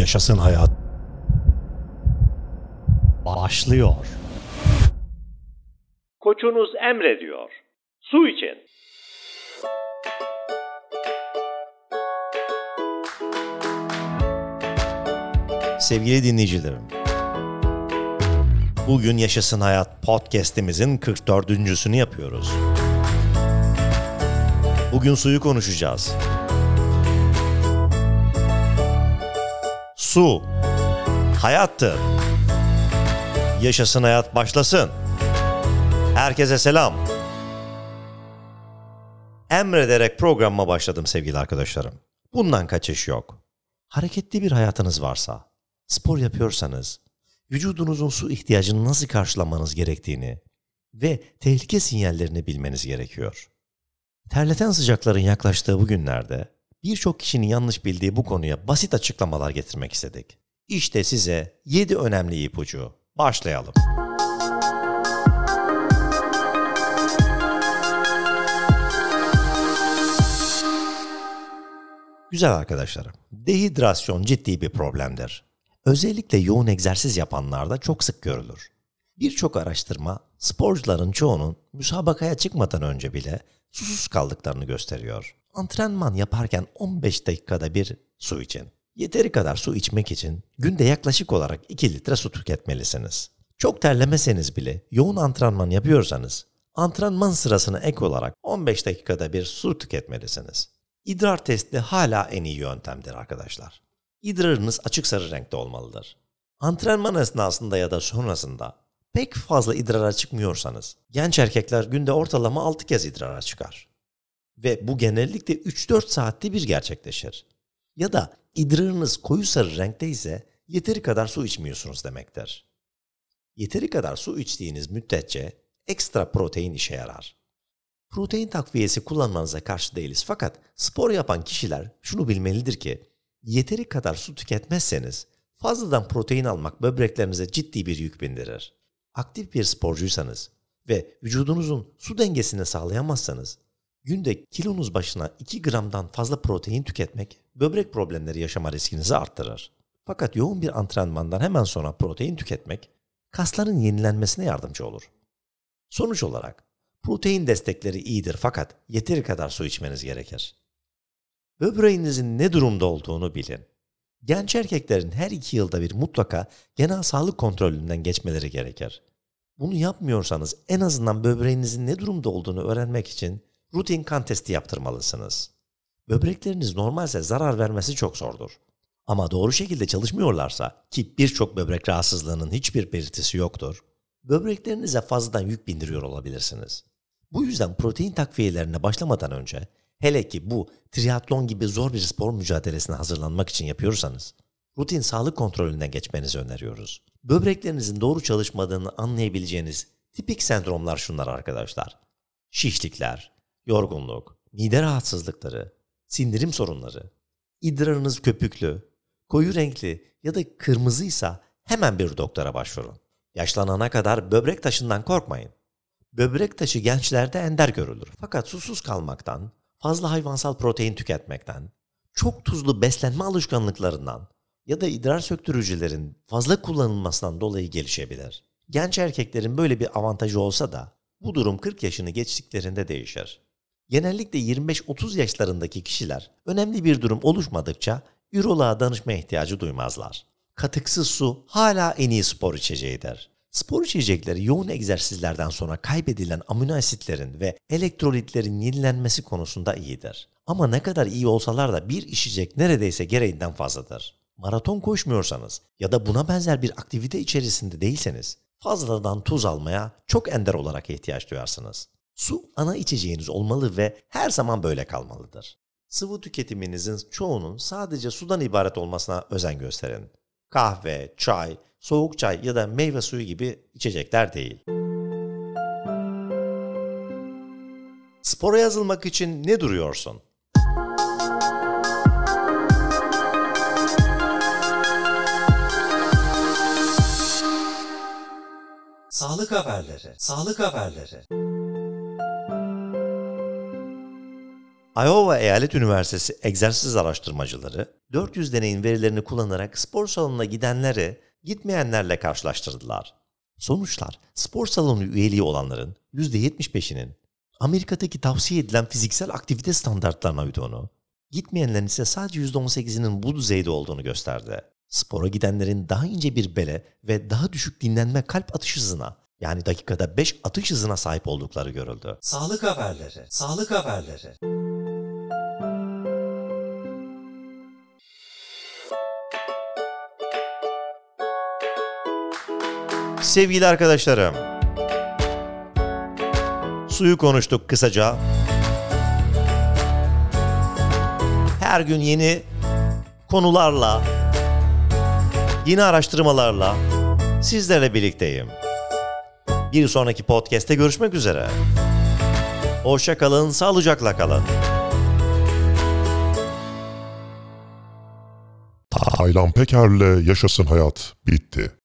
Yaşasın hayat. Başlıyor. Koçunuz emrediyor. Su için. Sevgili dinleyicilerim. Bugün Yaşasın Hayat podcast'imizin 44.sünü yapıyoruz. Bugün suyu konuşacağız. Su hayattır. Yaşasın hayat başlasın. Herkese selam. Emrederek programıma başladım sevgili arkadaşlarım. Bundan kaçış yok. Hareketli bir hayatınız varsa, spor yapıyorsanız, vücudunuzun su ihtiyacını nasıl karşılamanız gerektiğini ve tehlike sinyallerini bilmeniz gerekiyor. Terleten sıcakların yaklaştığı bu günlerde birçok kişinin yanlış bildiği bu konuya basit açıklamalar getirmek istedik. İşte size 7 önemli ipucu. Başlayalım. Güzel arkadaşlarım. Dehidrasyon ciddi bir problemdir. Özellikle yoğun egzersiz yapanlarda çok sık görülür. Birçok araştırma sporcuların çoğunun müsabakaya çıkmadan önce bile susuz kaldıklarını gösteriyor. Antrenman yaparken 15 dakikada bir su için. Yeteri kadar su içmek için günde yaklaşık olarak 2 litre su tüketmelisiniz. Çok terlemeseniz bile yoğun antrenman yapıyorsanız antrenman sırasına ek olarak 15 dakikada bir su tüketmelisiniz. İdrar testi hala en iyi yöntemdir arkadaşlar. İdrarınız açık sarı renkte olmalıdır. Antrenman esnasında ya da sonrasında pek fazla idrara çıkmıyorsanız, genç erkekler günde ortalama 6 kez idrara çıkar. Ve bu genellikle 3-4 saatte bir gerçekleşir. Ya da idrarınız koyu sarı renkte ise yeteri kadar su içmiyorsunuz demektir. Yeteri kadar su içtiğiniz müddetçe ekstra protein işe yarar. Protein takviyesi kullanmanıza karşı değiliz fakat spor yapan kişiler şunu bilmelidir ki yeteri kadar su tüketmezseniz fazladan protein almak böbreklerinize ciddi bir yük bindirir. Aktif bir sporcuysanız ve vücudunuzun su dengesini sağlayamazsanız günde kilonuz başına 2 gramdan fazla protein tüketmek böbrek problemleri yaşama riskinizi arttırır. Fakat yoğun bir antrenmandan hemen sonra protein tüketmek kasların yenilenmesine yardımcı olur. Sonuç olarak protein destekleri iyidir fakat yeteri kadar su içmeniz gerekir. Böbreğinizin ne durumda olduğunu bilin. Genç erkeklerin her iki yılda bir mutlaka genel sağlık kontrolünden geçmeleri gerekir. Bunu yapmıyorsanız en azından böbreğinizin ne durumda olduğunu öğrenmek için rutin kan testi yaptırmalısınız. Böbrekleriniz normalse zarar vermesi çok zordur. Ama doğru şekilde çalışmıyorlarsa ki birçok böbrek rahatsızlığının hiçbir belirtisi yoktur, böbreklerinize fazladan yük bindiriyor olabilirsiniz. Bu yüzden protein takviyelerine başlamadan önce hele ki bu triatlon gibi zor bir spor mücadelesine hazırlanmak için yapıyorsanız rutin sağlık kontrolünden geçmenizi öneriyoruz. Böbreklerinizin doğru çalışmadığını anlayabileceğiniz tipik sendromlar şunlar arkadaşlar. Şişlikler, yorgunluk, mide rahatsızlıkları, sindirim sorunları, idrarınız köpüklü, koyu renkli ya da kırmızıysa hemen bir doktora başvurun. Yaşlanana kadar böbrek taşından korkmayın. Böbrek taşı gençlerde ender görülür. Fakat susuz kalmaktan, fazla hayvansal protein tüketmekten, çok tuzlu beslenme alışkanlıklarından ya da idrar söktürücülerin fazla kullanılmasından dolayı gelişebilir. Genç erkeklerin böyle bir avantajı olsa da bu durum 40 yaşını geçtiklerinde değişir. Genellikle 25-30 yaşlarındaki kişiler önemli bir durum oluşmadıkça üroloğa danışmaya ihtiyacı duymazlar. Katıksız su hala en iyi spor içeceğidir. Spor içecekleri yoğun egzersizlerden sonra kaybedilen amino asitlerin ve elektrolitlerin yenilenmesi konusunda iyidir. Ama ne kadar iyi olsalar da bir içecek neredeyse gereğinden fazladır. Maraton koşmuyorsanız ya da buna benzer bir aktivite içerisinde değilseniz fazladan tuz almaya çok ender olarak ihtiyaç duyarsınız. Su ana içeceğiniz olmalı ve her zaman böyle kalmalıdır. Sıvı tüketiminizin çoğunun sadece sudan ibaret olmasına özen gösterin. Kahve, çay, soğuk çay ya da meyve suyu gibi içecekler değil. Spora yazılmak için ne duruyorsun? Sağlık haberleri, sağlık haberleri. Iowa Eyalet Üniversitesi egzersiz araştırmacıları 400 deneyin verilerini kullanarak spor salonuna gidenleri gitmeyenlerle karşılaştırdılar. Sonuçlar spor salonu üyeliği olanların %75'inin Amerika'daki tavsiye edilen fiziksel aktivite standartlarına uyduğunu, gitmeyenlerin ise sadece %18'inin bu düzeyde olduğunu gösterdi. Spora gidenlerin daha ince bir bele ve daha düşük dinlenme kalp atış hızına yani dakikada 5 atış hızına sahip oldukları görüldü. Sağlık haberleri, sağlık haberleri. Sevgili arkadaşlarım, suyu konuştuk kısaca. Her gün yeni konularla, yeni araştırmalarla sizlerle birlikteyim. Bir sonraki podcast'te görüşmek üzere. Hoşça kalın, sağlıcakla kalın. Taylan Peker'le Yaşasın Hayat bitti.